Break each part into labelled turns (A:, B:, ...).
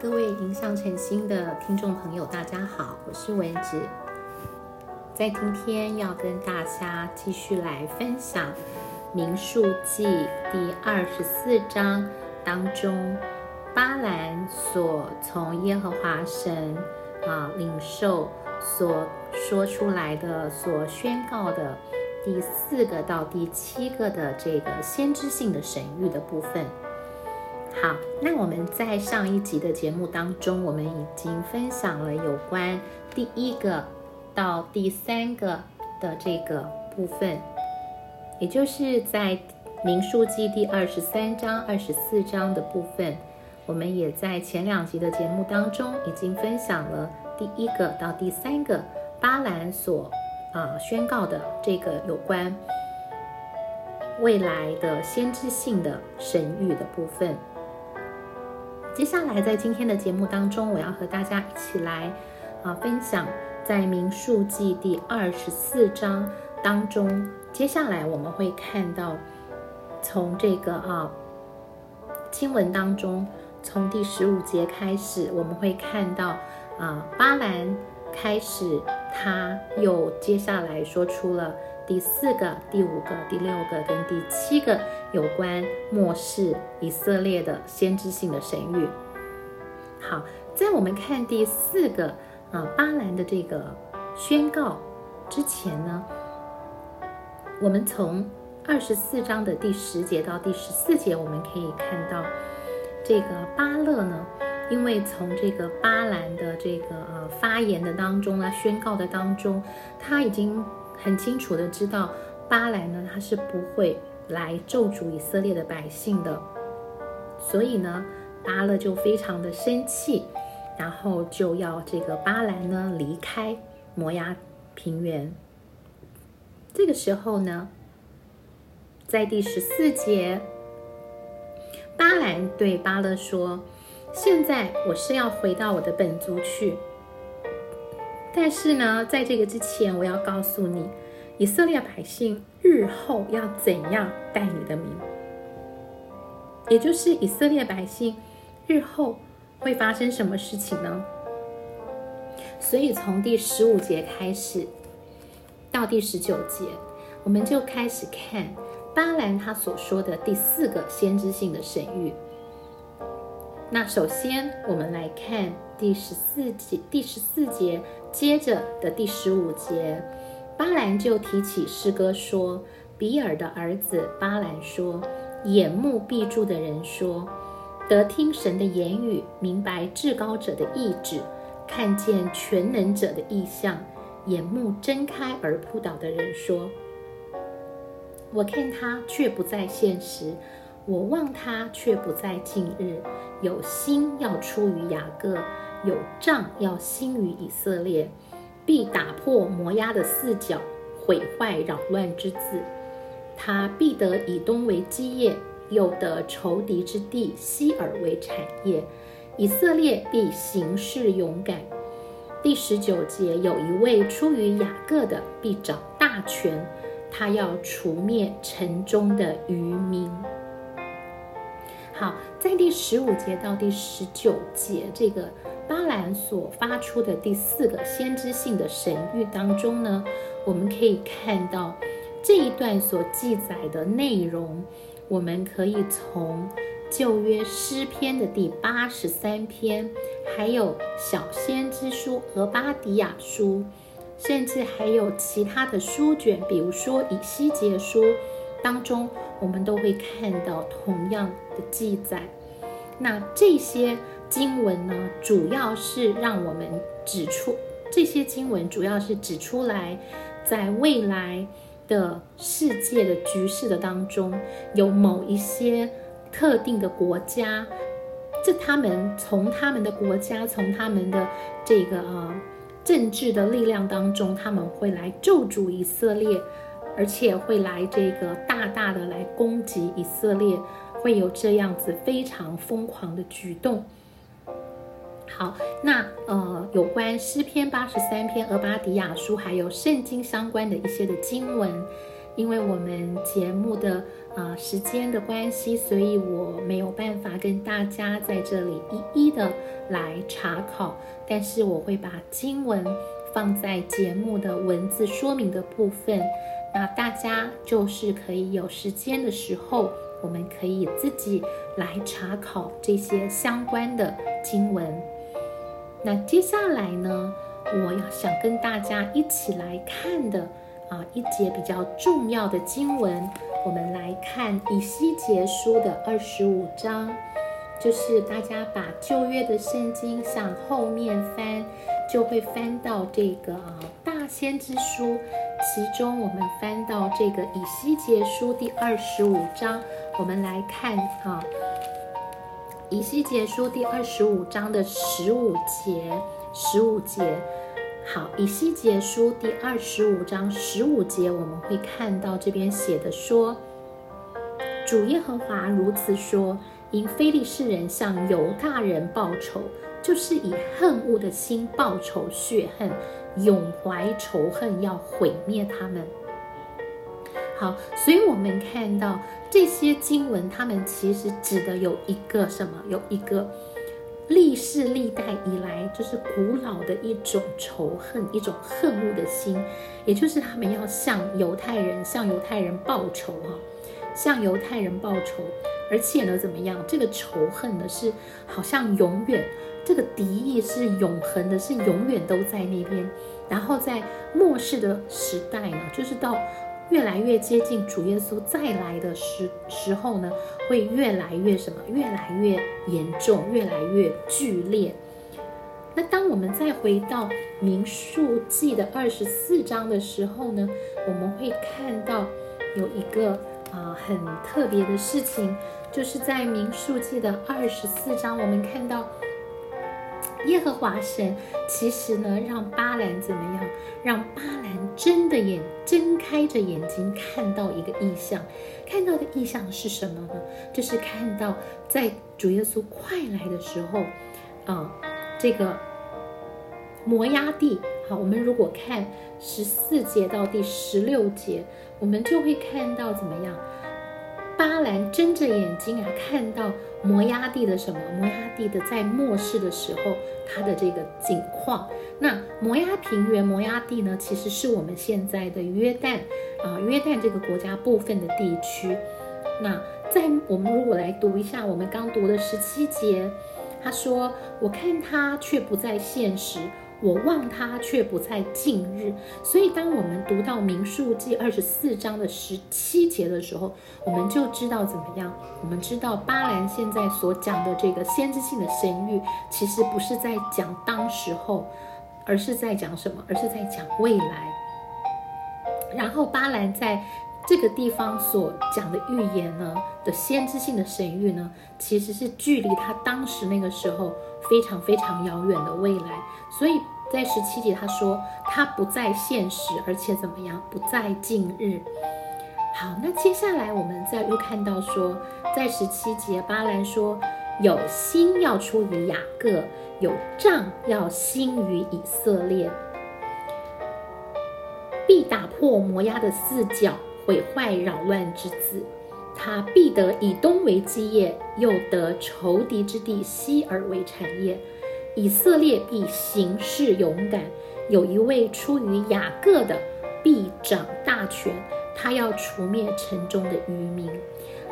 A: 各位迎向晨星的听众朋友，大家好，我是文子，在今天要跟大家继续来分享《民数记》第二十四章当中，巴兰所从耶和华神啊领受所说出来的、所宣告的第四个到第七个的这个先知性的神谕的部分。好，那我们在上一集的节目当中，我们已经分享了有关第一个到第三个的这个部分，也就是在民数记第二十三章、二十四章的部分。我们也在前两集的节目当中已经分享了第一个到第三个巴兰所啊宣告的这个有关未来的先知性的神谕的部分。接下来，在今天的节目当中，我要和大家一起来啊分享，在民数记第二十四章当中，接下来我们会看到，从这个啊经文当中，从第十五节开始，我们会看到啊巴兰开始，他又接下来说出了。第四个、第五个、第六个跟第七个有关末世以色列的先知性的神谕。好，在我们看第四个啊巴兰的这个宣告之前呢，我们从二十四章的第十节到第十四节，我们可以看到这个巴勒呢，因为从这个巴兰的这个呃发言的当中啊，宣告的当中，他已经。很清楚的知道，巴兰呢，他是不会来咒诅以色列的百姓的，所以呢，巴勒就非常的生气，然后就要这个巴兰呢离开摩崖平原。这个时候呢，在第十四节，巴兰对巴勒说：“现在我是要回到我的本族去。”但是呢，在这个之前，我要告诉你，以色列百姓日后要怎样带你的名，也就是以色列百姓日后会发生什么事情呢？所以从第十五节开始到第十九节，我们就开始看巴兰他所说的第四个先知性的神谕。那首先，我们来看第十四节，第十四节。接着的第十五节，巴兰就提起诗歌说：“比尔的儿子巴兰说，眼目闭住的人说，得听神的言语，明白至高者的意志，看见全能者的意象，眼目睁开而扑倒的人说，我看他却不在现实，我望他却不在近日，有心要出于雅各。”有杖要兴于以色列，必打破摩押的四角，毁坏扰乱之子。他必得以东为基业，又得仇敌之地西尔为产业。以色列必行事勇敢。第十九节，有一位出于雅各的，必掌大权，他要除灭城中的渔民。好，在第十五节到第十九节这个。巴兰所发出的第四个先知性的神谕当中呢，我们可以看到这一段所记载的内容，我们可以从旧约诗篇的第八十三篇，还有小先知书和巴迪亚书，甚至还有其他的书卷，比如说以西结书当中，我们都会看到同样的记载。那这些。经文呢，主要是让我们指出这些经文，主要是指出来，在未来的世界的局势的当中，有某一些特定的国家，这他们从他们的国家，从他们的这个呃政治的力量当中，他们会来救助以色列，而且会来这个大大的来攻击以色列，会有这样子非常疯狂的举动。好，那呃，有关诗篇八十三篇、俄巴底亚书，还有圣经相关的一些的经文，因为我们节目的啊时间的关系，所以我没有办法跟大家在这里一一的来查考，但是我会把经文放在节目的文字说明的部分，那大家就是可以有时间的时候，我们可以自己来查考这些相关的经文。那接下来呢，我要想跟大家一起来看的啊一节比较重要的经文，我们来看以西结书的二十五章，就是大家把旧约的圣经向后面翻，就会翻到这个啊大先知书，其中我们翻到这个以西结书第二十五章，我们来看啊。以西结书第二十五章的十五节，十五节，好，以西结书第二十五章十五节，我们会看到这边写的说，主耶和华如此说：因非利士人向犹大人报仇，就是以恨恶的心报仇血恨，永怀仇恨，要毁灭他们。好，所以我们看到这些经文，他们其实指的有一个什么？有一个历世历代以来，就是古老的一种仇恨，一种恨恶的心，也就是他们要向犹太人，向犹太人报仇哈，向犹太人报仇，而且呢，怎么样？这个仇恨呢，是好像永远，这个敌意是永恒的，是永远都在那边。然后在末世的时代呢，就是到。越来越接近主耶稣再来的时时候呢，会越来越什么？越来越严重，越来越剧烈。那当我们再回到民数记的二十四章的时候呢，我们会看到有一个啊很特别的事情，就是在民数记的二十四章，我们看到。耶和华神其实呢，让巴兰怎么样？让巴兰睁的眼睁开着眼睛，看到一个意象。看到的意象是什么呢？就是看到在主耶稣快来的时候，啊，这个摩押地。好，我们如果看十四节到第十六节，我们就会看到怎么样？巴兰睁着眼睛啊，看到摩崖地的什么？摩崖地的在末世的时候，它的这个景况。那摩崖平原、摩崖地呢，其实是我们现在的约旦啊，约旦这个国家部分的地区。那在我们如果来读一下我们刚读的十七节，他说：“我看他却不在现实。”我望他却不在近日，所以当我们读到民数记二十四章的十七节的时候，我们就知道怎么样。我们知道巴兰现在所讲的这个先知性的神谕，其实不是在讲当时候，而是在讲什么？而是在讲未来。然后巴兰在这个地方所讲的预言呢的先知性的神谕呢，其实是距离他当时那个时候。非常非常遥远的未来，所以在十七节他说他不在现实，而且怎么样不在近日。好，那接下来我们再又看到说，在十七节巴兰说有心要出于雅各，有杖要兴于以色列，必打破摩押的四角，毁坏扰乱之子。他必得以东为基业，又得仇敌之地西而为产业。以色列必行事勇敢，有一位出于雅各的必掌大权，他要除灭城中的渔民。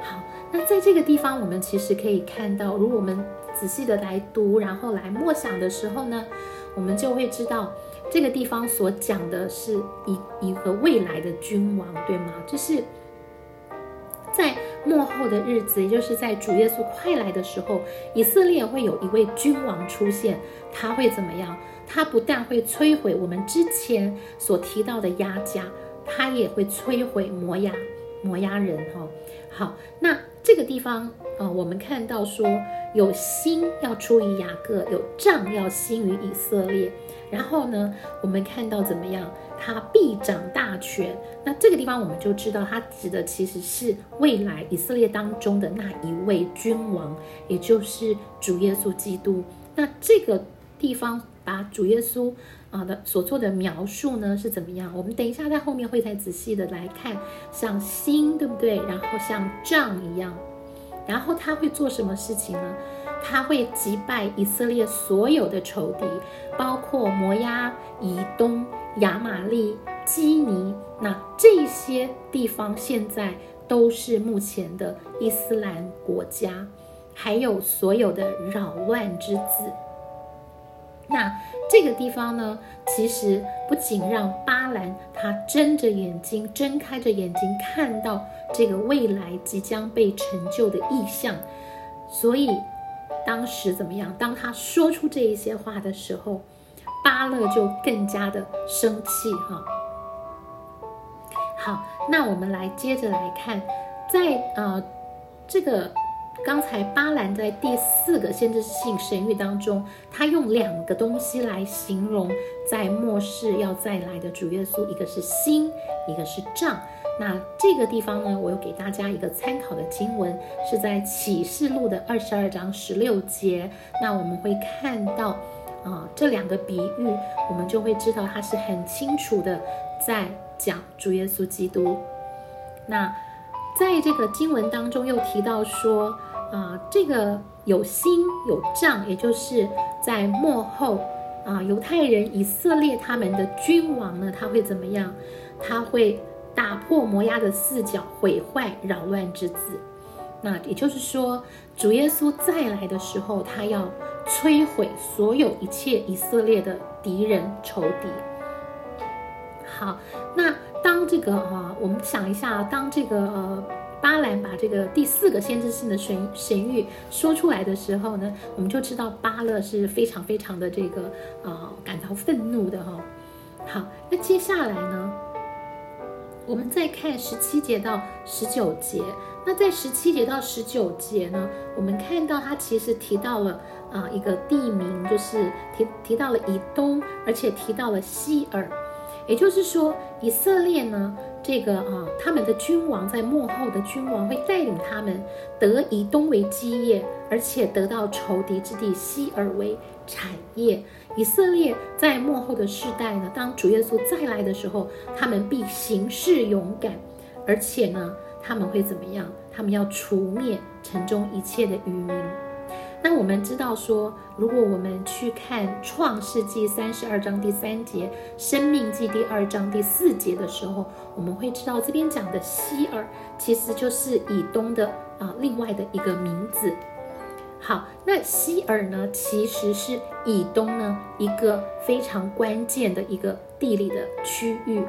A: 好，那在这个地方，我们其实可以看到，如果我们仔细的来读，然后来默想的时候呢，我们就会知道，这个地方所讲的是一一个未来的君王，对吗？就是。在末后的日子，也就是在主耶稣快来的时候，以色列会有一位君王出现。他会怎么样？他不但会摧毁我们之前所提到的压家，他也会摧毁摩押摩押人。哈，好，那这个地方啊，我们看到说有心要出于雅各，有杖要兴于以色列。然后呢，我们看到怎么样？他必掌大权，那这个地方我们就知道，他指的其实是未来以色列当中的那一位君王，也就是主耶稣基督。那这个地方把主耶稣啊的所做的描述呢是怎么样？我们等一下在后面会再仔细的来看，像星对不对？然后像杖一样，然后他会做什么事情呢？他会击败以色列所有的仇敌，包括摩押、以东、亚玛利、基尼，那这些地方现在都是目前的伊斯兰国家，还有所有的扰乱之子。那这个地方呢，其实不仅让巴兰他睁着眼睛、睁开着眼睛看到这个未来即将被成就的意象，所以。当时怎么样？当他说出这一些话的时候，巴勒就更加的生气哈。好，那我们来接着来看，在呃这个刚才巴兰在第四个限制性神谕当中，他用两个东西来形容在末世要再来的主耶稣，一个是心，一个是杖。那这个地方呢，我有给大家一个参考的经文，是在启示录的二十二章十六节。那我们会看到，啊，这两个比喻，我们就会知道它是很清楚的在讲主耶稣基督。那在这个经文当中又提到说，啊，这个有心有杖，也就是在幕后，啊，犹太人以色列他们的君王呢，他会怎么样？他会。打破摩押的四角，毁坏扰乱之子。那也就是说，主耶稣再来的时候，他要摧毁所有一切以色列的敌人仇敌。好，那当这个啊，我们想一下，当这个呃巴兰把这个第四个先知性的神神谕说出来的时候呢，我们就知道巴勒是非常非常的这个啊感到愤怒的哈。好，那接下来呢？我们再看十七节到十九节，那在十七节到十九节呢，我们看到他其实提到了啊一个地名，就是提提到了以东，而且提到了希尔，也就是说以色列呢。这个啊，他们的君王在幕后的君王会带领他们得以东为基业，而且得到仇敌之地西尔为产业。以色列在幕后的世代呢，当主耶稣再来的时候，他们必行事勇敢，而且呢，他们会怎么样？他们要除灭城中一切的渔民。那我们知道说，如果我们去看创世纪三十二章第三节、生命记第二章第四节的时候，我们会知道这边讲的希尔其实就是以东的啊另外的一个名字。好，那希尔呢，其实是以东呢一个非常关键的一个地理的区域。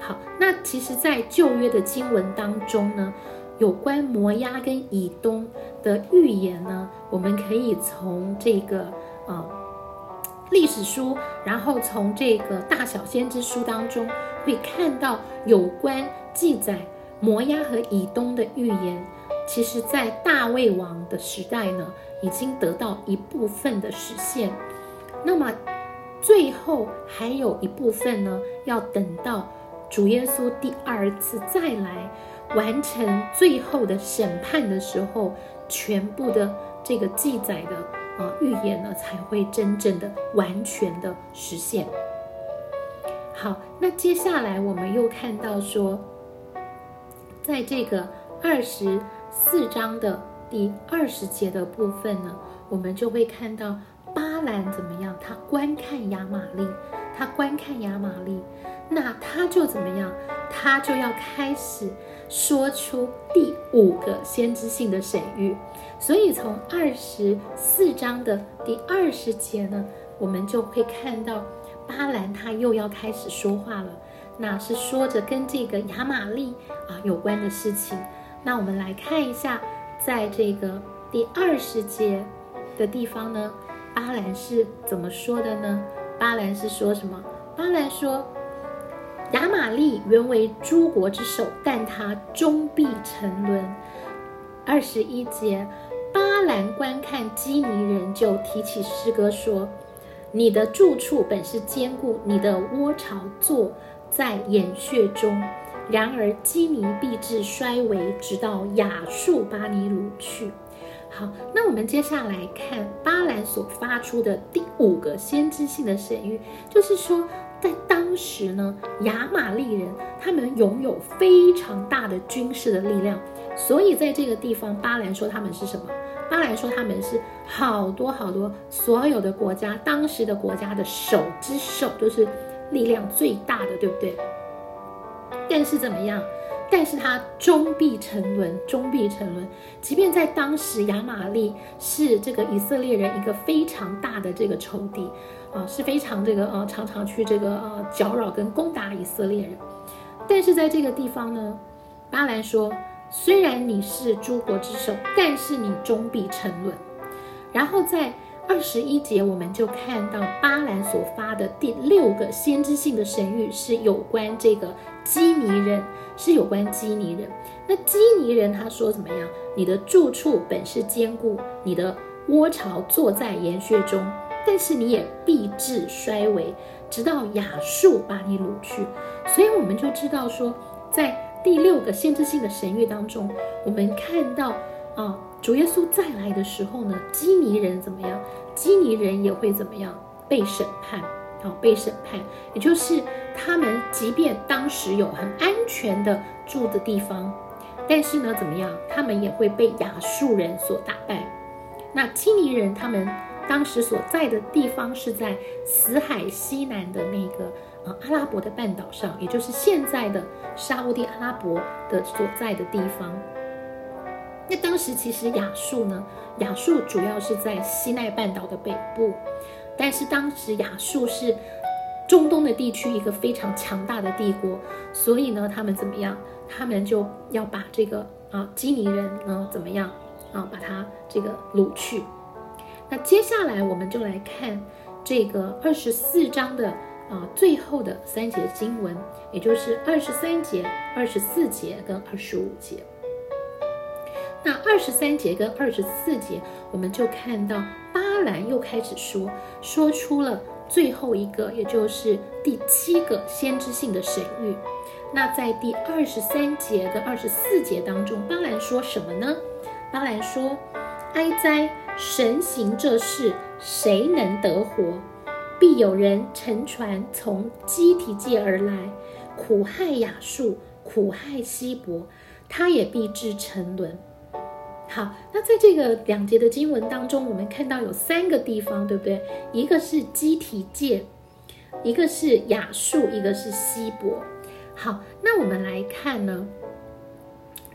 A: 好，那其实，在旧约的经文当中呢。有关摩押跟以东的预言呢，我们可以从这个啊历史书，然后从这个大小先知书当中，会看到有关记载摩押和以东的预言，其实在大卫王的时代呢，已经得到一部分的实现。那么最后还有一部分呢，要等到主耶稣第二次再来。完成最后的审判的时候，全部的这个记载的啊预言呢，才会真正的完全的实现。好，那接下来我们又看到说，在这个二十四章的第二十节的部分呢，我们就会看到兰怎么样？他观看亚玛利，他观看亚玛利，那他就怎么样？他就要开始。说出第五个先知性的神谕，所以从二十四章的第二十节呢，我们就会看到巴兰他又要开始说话了，那是说着跟这个亚玛利啊有关的事情。那我们来看一下，在这个第二十节的地方呢，巴兰是怎么说的呢？巴兰是说什么？巴兰说。亚玛利原为诸国之首，但他终必沉沦。二十一节，巴兰观看基尼人，就提起诗歌说：“你的住处本是坚固，你的窝巢坐在岩穴中。然而基尼必至衰微，直到亚述巴尼鲁去。”好，那我们接下来看巴兰所发出的第五个先知性的神谕，就是说，在当时呢，亚玛利人他们拥有非常大的军事的力量，所以在这个地方，巴兰说他们是什么？巴兰说他们是好多好多所有的国家，当时的国家的首之首，就是力量最大的，对不对？但是怎么样？但是他终必沉沦，终必沉沦。即便在当时，亚玛利是这个以色列人一个非常大的这个仇敌，啊，是非常这个呃，常常去这个呃搅扰跟攻打以色列人。但是在这个地方呢，巴兰说，虽然你是诸国之首，但是你终必沉沦。然后在二十一节，我们就看到巴兰所发的第六个先知性的神谕，是有关这个基尼人。是有关基尼人，那基尼人他说怎么样？你的住处本是坚固，你的窝巢坐在岩穴中，但是你也必至衰微，直到亚述把你掳去。所以我们就知道说，在第六个限制性的神谕当中，我们看到啊，主耶稣再来的时候呢，基尼人怎么样？基尼人也会怎么样被审判？好，被审判，也就是。他们即便当时有很安全的住的地方，但是呢，怎么样？他们也会被亚述人所打败。那基尼人他们当时所在的地方是在死海西南的那个呃阿拉伯的半岛上，也就是现在的沙地阿拉伯的所在的地方。那当时其实亚述呢，亚述主要是在西奈半岛的北部，但是当时亚述是。中东的地区一个非常强大的帝国，所以呢，他们怎么样？他们就要把这个啊基尼人呢怎么样啊把他这个掳去。那接下来我们就来看这个二十四章的啊最后的三节经文，也就是二十三节、二十四节跟二十五节。那二十三节跟二十四节，我们就看到巴兰又开始说，说出了。最后一个，也就是第七个先知性的神谕。那在第二十三节跟二十四节当中，巴兰说什么呢？巴兰说：“哀哉，神行这事，谁能得活？必有人乘船从基提界而来，苦害亚述，苦害希伯，他也必至沉沦。”好，那在这个两节的经文当中，我们看到有三个地方，对不对？一个是基体界，一个是雅述，一个是希伯。好，那我们来看呢，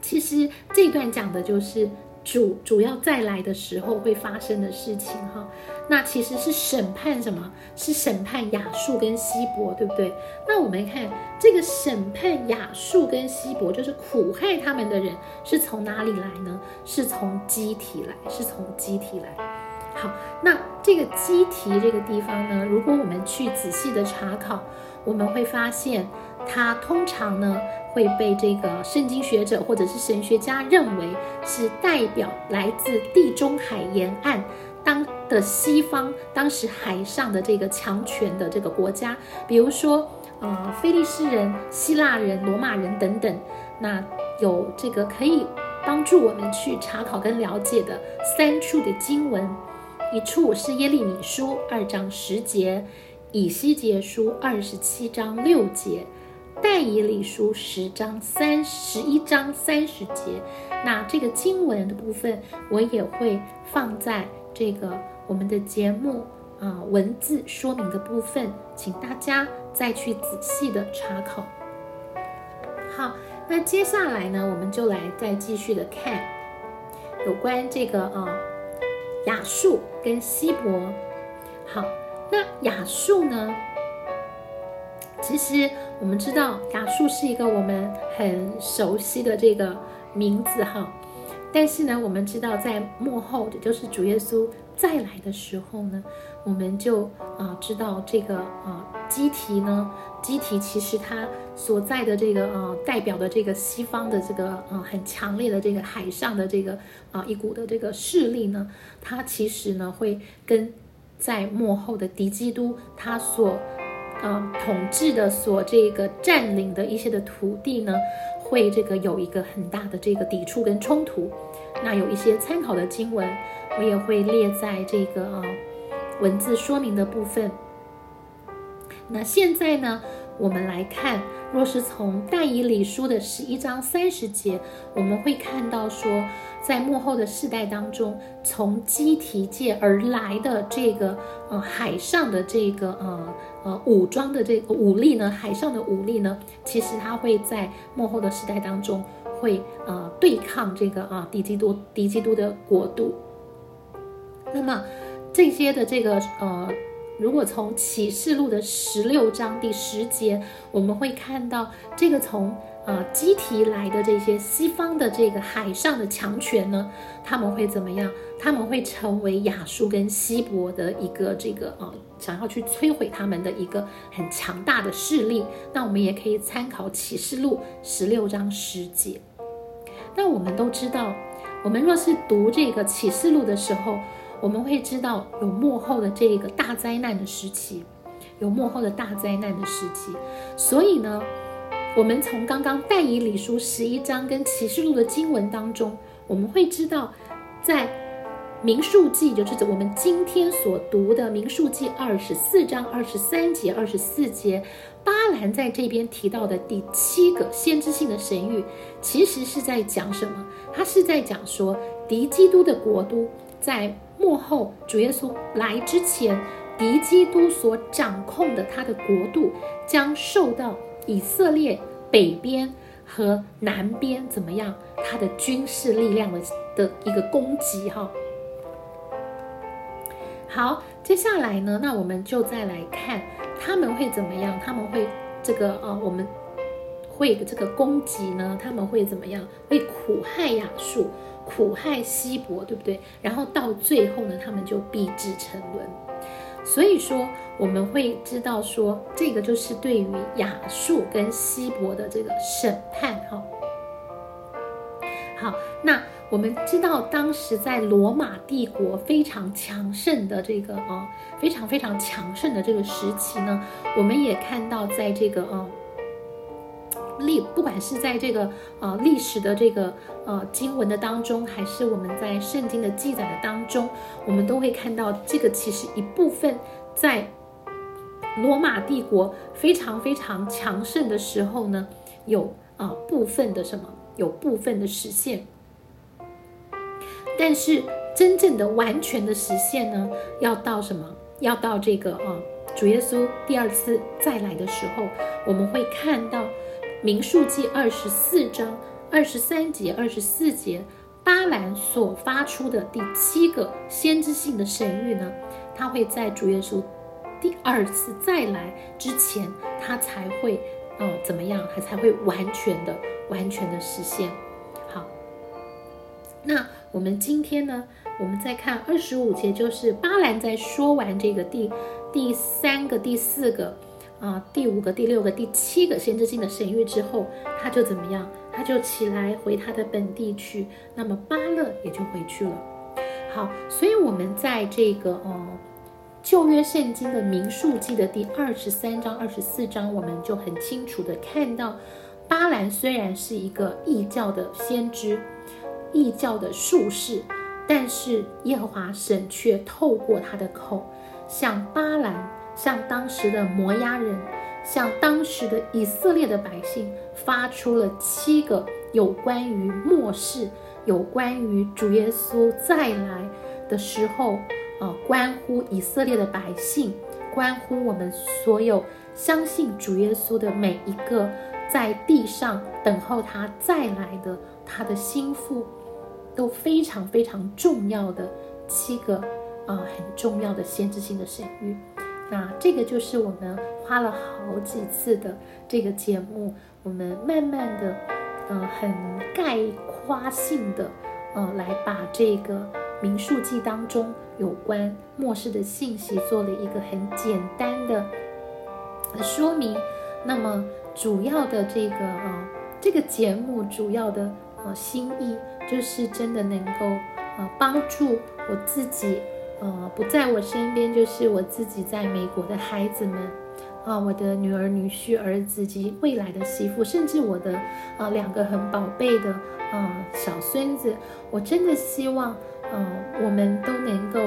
A: 其实这段讲的就是主主要再来的时候会发生的事情，哈。那其实是审判什么？是审判亚述跟希伯，对不对？那我们看这个审判亚述跟希伯，就是苦害他们的人，是从哪里来呢？是从机体来，是从机体来。好，那这个基体这个地方呢，如果我们去仔细的查考，我们会发现，它通常呢会被这个圣经学者或者是神学家认为是代表来自地中海沿岸。当的西方，当时海上的这个强权的这个国家，比如说，呃，菲利士人、希腊人、罗马人等等，那有这个可以帮助我们去查考跟了解的三处的经文，一处是耶利米书二章十节，以西结书二十七章六节。但以理书十章三十一章三十节，那这个经文的部分，我也会放在这个我们的节目啊文字说明的部分，请大家再去仔细的查考。好，那接下来呢，我们就来再继续的看有关这个啊雅述跟希伯。好，那雅述呢？其实我们知道雅述是一个我们很熟悉的这个名字哈，但是呢，我们知道在幕后的就是主耶稣再来的时候呢，我们就啊知道这个啊基提呢，基提其实它所在的这个呃代表的这个西方的这个呃很强烈的这个海上的这个啊一股的这个势力呢，它其实呢会跟在幕后的敌基督他所。啊，统治的所这个占领的一些的土地呢，会这个有一个很大的这个抵触跟冲突。那有一些参考的经文，我也会列在这个啊文字说明的部分。那现在呢，我们来看，若是从但以理书的十一章三十节，我们会看到说，在幕后的世代当中，从基提界而来的这个呃海上的这个呃呃武装的这个武力呢，海上的武力呢，其实它会在幕后的时代当中会呃对抗这个啊敌基督敌基督的国度。那么这些的这个呃。如果从启示录的十六章第十节，我们会看到这个从呃基提来的这些西方的这个海上的强权呢，他们会怎么样？他们会成为亚述跟希伯的一个这个呃想要去摧毁他们的一个很强大的势力。那我们也可以参考启示录十六章十节。那我们都知道，我们若是读这个启示录的时候，我们会知道有幕后的这个大灾难的时期，有幕后的大灾难的时期，所以呢，我们从刚刚但以理书十一章跟启示录的经文当中，我们会知道，在民数记，就是我们今天所读的民数记二十四章二十三节、二十四节，巴兰在这边提到的第七个先知性的神谕，其实是在讲什么？他是在讲说，敌基督的国都在。幕后主耶稣来之前，敌基督所掌控的他的国度将受到以色列北边和南边怎么样？他的军事力量的的一个攻击哈。好，接下来呢，那我们就再来看他们会怎么样？他们会这个呃，我们会这个攻击呢？他们会怎么样？会苦害亚述。苦害稀薄，对不对？然后到最后呢，他们就必至沉沦。所以说，我们会知道说，这个就是对于亚述跟稀薄的这个审判。哈，好，那我们知道，当时在罗马帝国非常强盛的这个啊，非常非常强盛的这个时期呢，我们也看到，在这个啊。历不管是在这个呃历史的这个呃经文的当中，还是我们在圣经的记载的当中，我们都会看到这个其实一部分在罗马帝国非常非常强盛的时候呢，有啊部分的什么有部分的实现，但是真正的完全的实现呢，要到什么？要到这个啊主耶稣第二次再来的时候，我们会看到。民数记二十四章二十三节、二十四节，巴兰所发出的第七个先知性的神谕呢，他会在主耶稣第二次再来之前，他才会，呃，怎么样？他才会完全的、完全的实现。好，那我们今天呢，我们再看二十五节，就是巴兰在说完这个第第三个、第四个。啊，第五个、第六个、第七个先知性的神谕之后，他就怎么样？他就起来回他的本地去。那么巴勒也就回去了。好，所以我们在这个呃旧约圣经的民数记的第二十三章、二十四章，我们就很清楚的看到，巴兰虽然是一个异教的先知、异教的术士，但是耶和华神却透过他的口向巴兰。向当时的摩押人，向当时的以色列的百姓，发出了七个有关于末世、有关于主耶稣再来的时候，啊，关乎以色列的百姓，关乎我们所有相信主耶稣的每一个在地上等候他再来的他的心腹，都非常非常重要的七个啊，很重要的先知性的神谕。那这个就是我们花了好几次的这个节目，我们慢慢的，呃，很概括性的，呃，来把这个民数记当中有关末世的信息做了一个很简单的说明。那么主要的这个呃这个节目主要的呃心意，就是真的能够呃帮助我自己。呃，不在我身边，就是我自己在美国的孩子们，啊，我的女儿、女婿、儿子及未来的媳妇，甚至我的啊两个很宝贝的啊小孙子，我真的希望，嗯，我们都能够，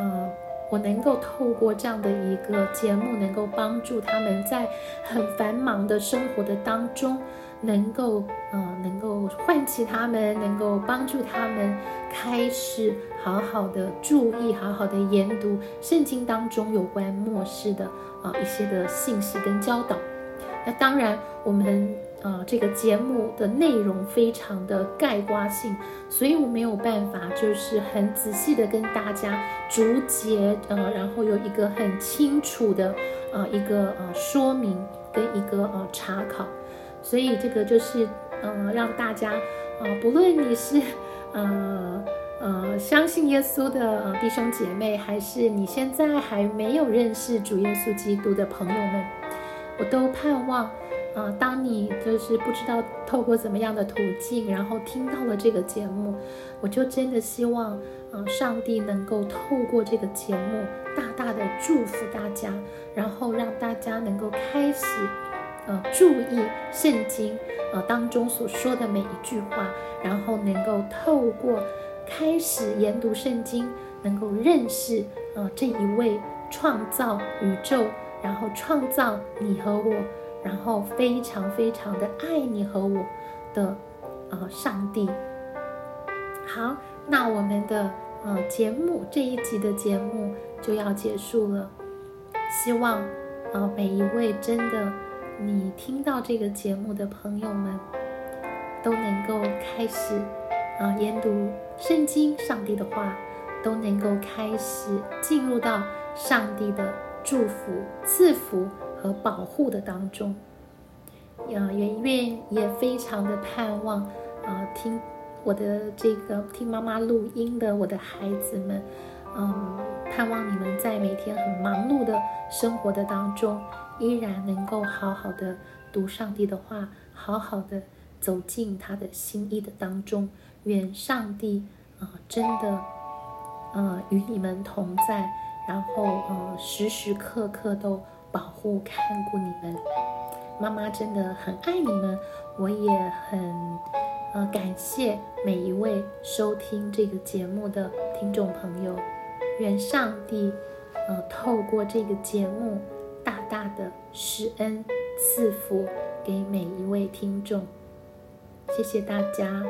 A: 嗯，我能够透过这样的一个节目，能够帮助他们在很繁忙的生活的当中。能够，呃，能够唤起他们，能够帮助他们开始好好的注意，好好的研读圣经当中有关末世的啊一些的信息跟教导。那当然，我们啊这个节目的内容非常的概括性，所以我没有办法就是很仔细的跟大家逐节，呃，然后有一个很清楚的啊一个呃说明跟一个呃查考。所以这个就是，呃，让大家，呃，不论你是，呃，呃，相信耶稣的弟兄姐妹，还是你现在还没有认识主耶稣基督的朋友们，我都盼望，啊，当你就是不知道透过怎么样的途径，然后听到了这个节目，我就真的希望，嗯，上帝能够透过这个节目，大大的祝福大家，然后让大家能够开始。呃，注意圣经呃当中所说的每一句话，然后能够透过开始研读圣经，能够认识呃这一位创造宇宙，然后创造你和我，然后非常非常的爱你和我的呃上帝。好，那我们的呃节目这一集的节目就要结束了，希望呃每一位真的。你听到这个节目的朋友们，都能够开始啊研读圣经，上帝的话，都能够开始进入到上帝的祝福、赐福和保护的当中。啊，圆圆也非常的盼望啊，听我的这个听妈妈录音的我的孩子们，嗯，盼望你们在每天很忙碌的生活的当中。依然能够好好的读上帝的话，好好的走进他的心意的当中。愿上帝啊，真的呃与你们同在，然后呃时时刻刻都保护看顾你们。妈妈真的很爱你们，我也很呃感谢每一位收听这个节目的听众朋友。愿上帝呃透过这个节目。大的施恩赐福给每一位听众，谢谢大家。